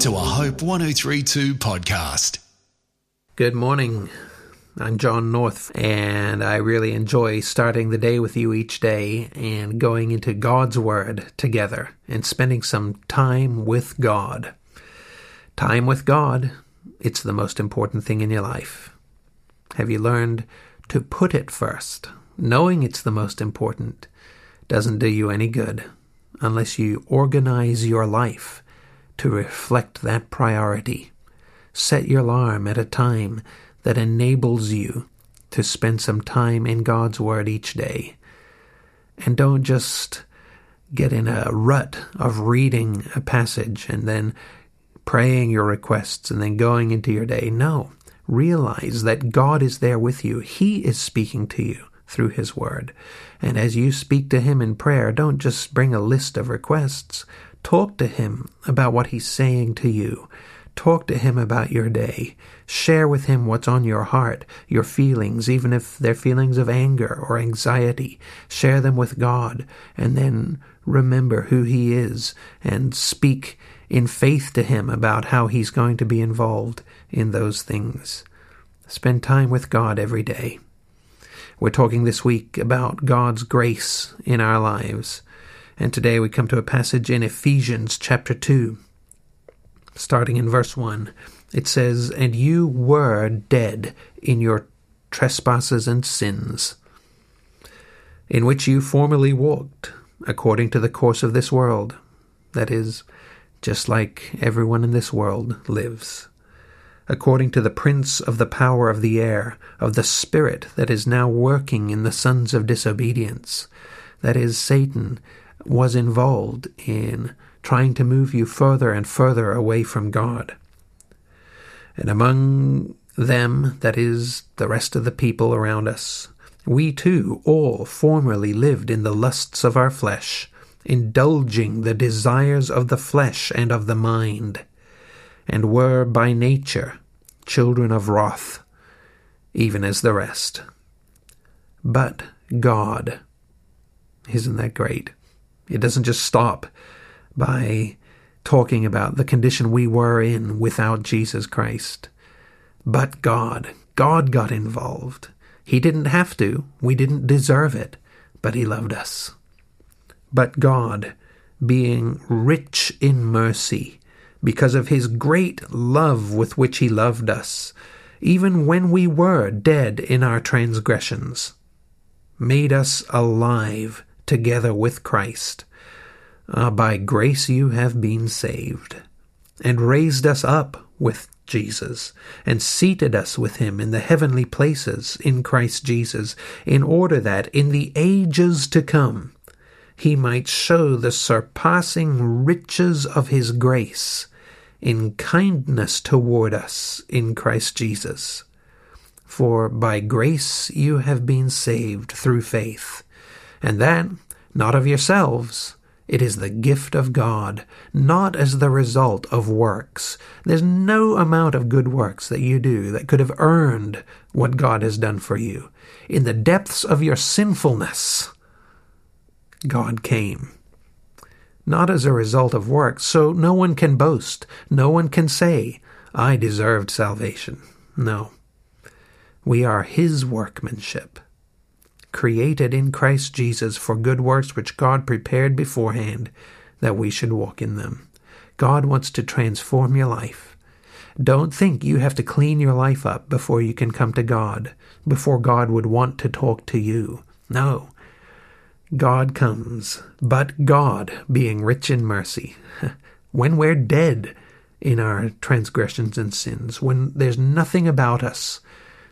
to a Hope 1032 podcast. Good morning. I'm John North, and I really enjoy starting the day with you each day and going into God's Word together and spending some time with God. Time with God, it's the most important thing in your life. Have you learned to put it first? Knowing it's the most important doesn't do you any good unless you organize your life to reflect that priority. Set your alarm at a time that enables you to spend some time in God's Word each day. And don't just get in a rut of reading a passage and then praying your requests and then going into your day. No, realize that God is there with you. He is speaking to you through His Word. And as you speak to Him in prayer, don't just bring a list of requests. Talk to him about what he's saying to you. Talk to him about your day. Share with him what's on your heart, your feelings, even if they're feelings of anger or anxiety. Share them with God, and then remember who he is and speak in faith to him about how he's going to be involved in those things. Spend time with God every day. We're talking this week about God's grace in our lives. And today we come to a passage in Ephesians chapter 2, starting in verse 1. It says, And you were dead in your trespasses and sins, in which you formerly walked, according to the course of this world. That is, just like everyone in this world lives. According to the prince of the power of the air, of the spirit that is now working in the sons of disobedience, that is, Satan was involved in trying to move you further and further away from God. And among them, that is, the rest of the people around us, we too all formerly lived in the lusts of our flesh, indulging the desires of the flesh and of the mind, and were by nature children of wrath, even as the rest. But God, isn't that great? It doesn't just stop by talking about the condition we were in without Jesus Christ. But God, God got involved. He didn't have to. We didn't deserve it, but He loved us. But God, being rich in mercy, because of His great love with which He loved us, even when we were dead in our transgressions, made us alive together with Christ. Uh, by grace you have been saved, and raised us up with Jesus, and seated us with him in the heavenly places in Christ Jesus, in order that in the ages to come he might show the surpassing riches of his grace in kindness toward us in Christ Jesus. For by grace you have been saved through faith and that not of yourselves. It is the gift of God, not as the result of works. There's no amount of good works that you do that could have earned what God has done for you. In the depths of your sinfulness, God came. Not as a result of works, so no one can boast. No one can say, I deserved salvation. No. We are His workmanship created in Christ Jesus for good works which God prepared beforehand that we should walk in them. God wants to transform your life. Don't think you have to clean your life up before you can come to God, before God would want to talk to you. No. God comes, but God, being rich in mercy, when we're dead in our transgressions and sins, when there's nothing about us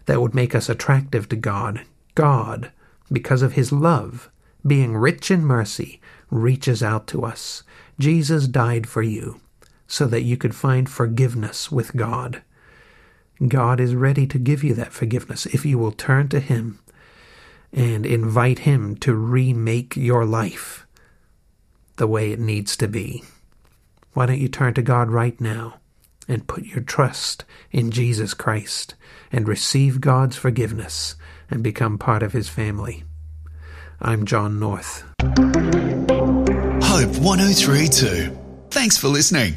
that would make us attractive to God, God because of his love, being rich in mercy, reaches out to us. Jesus died for you so that you could find forgiveness with God. God is ready to give you that forgiveness if you will turn to Him and invite Him to remake your life the way it needs to be. Why don't you turn to God right now and put your trust in Jesus Christ and receive God's forgiveness and become part of his family. I'm John North. Hope 1032. Thanks for listening.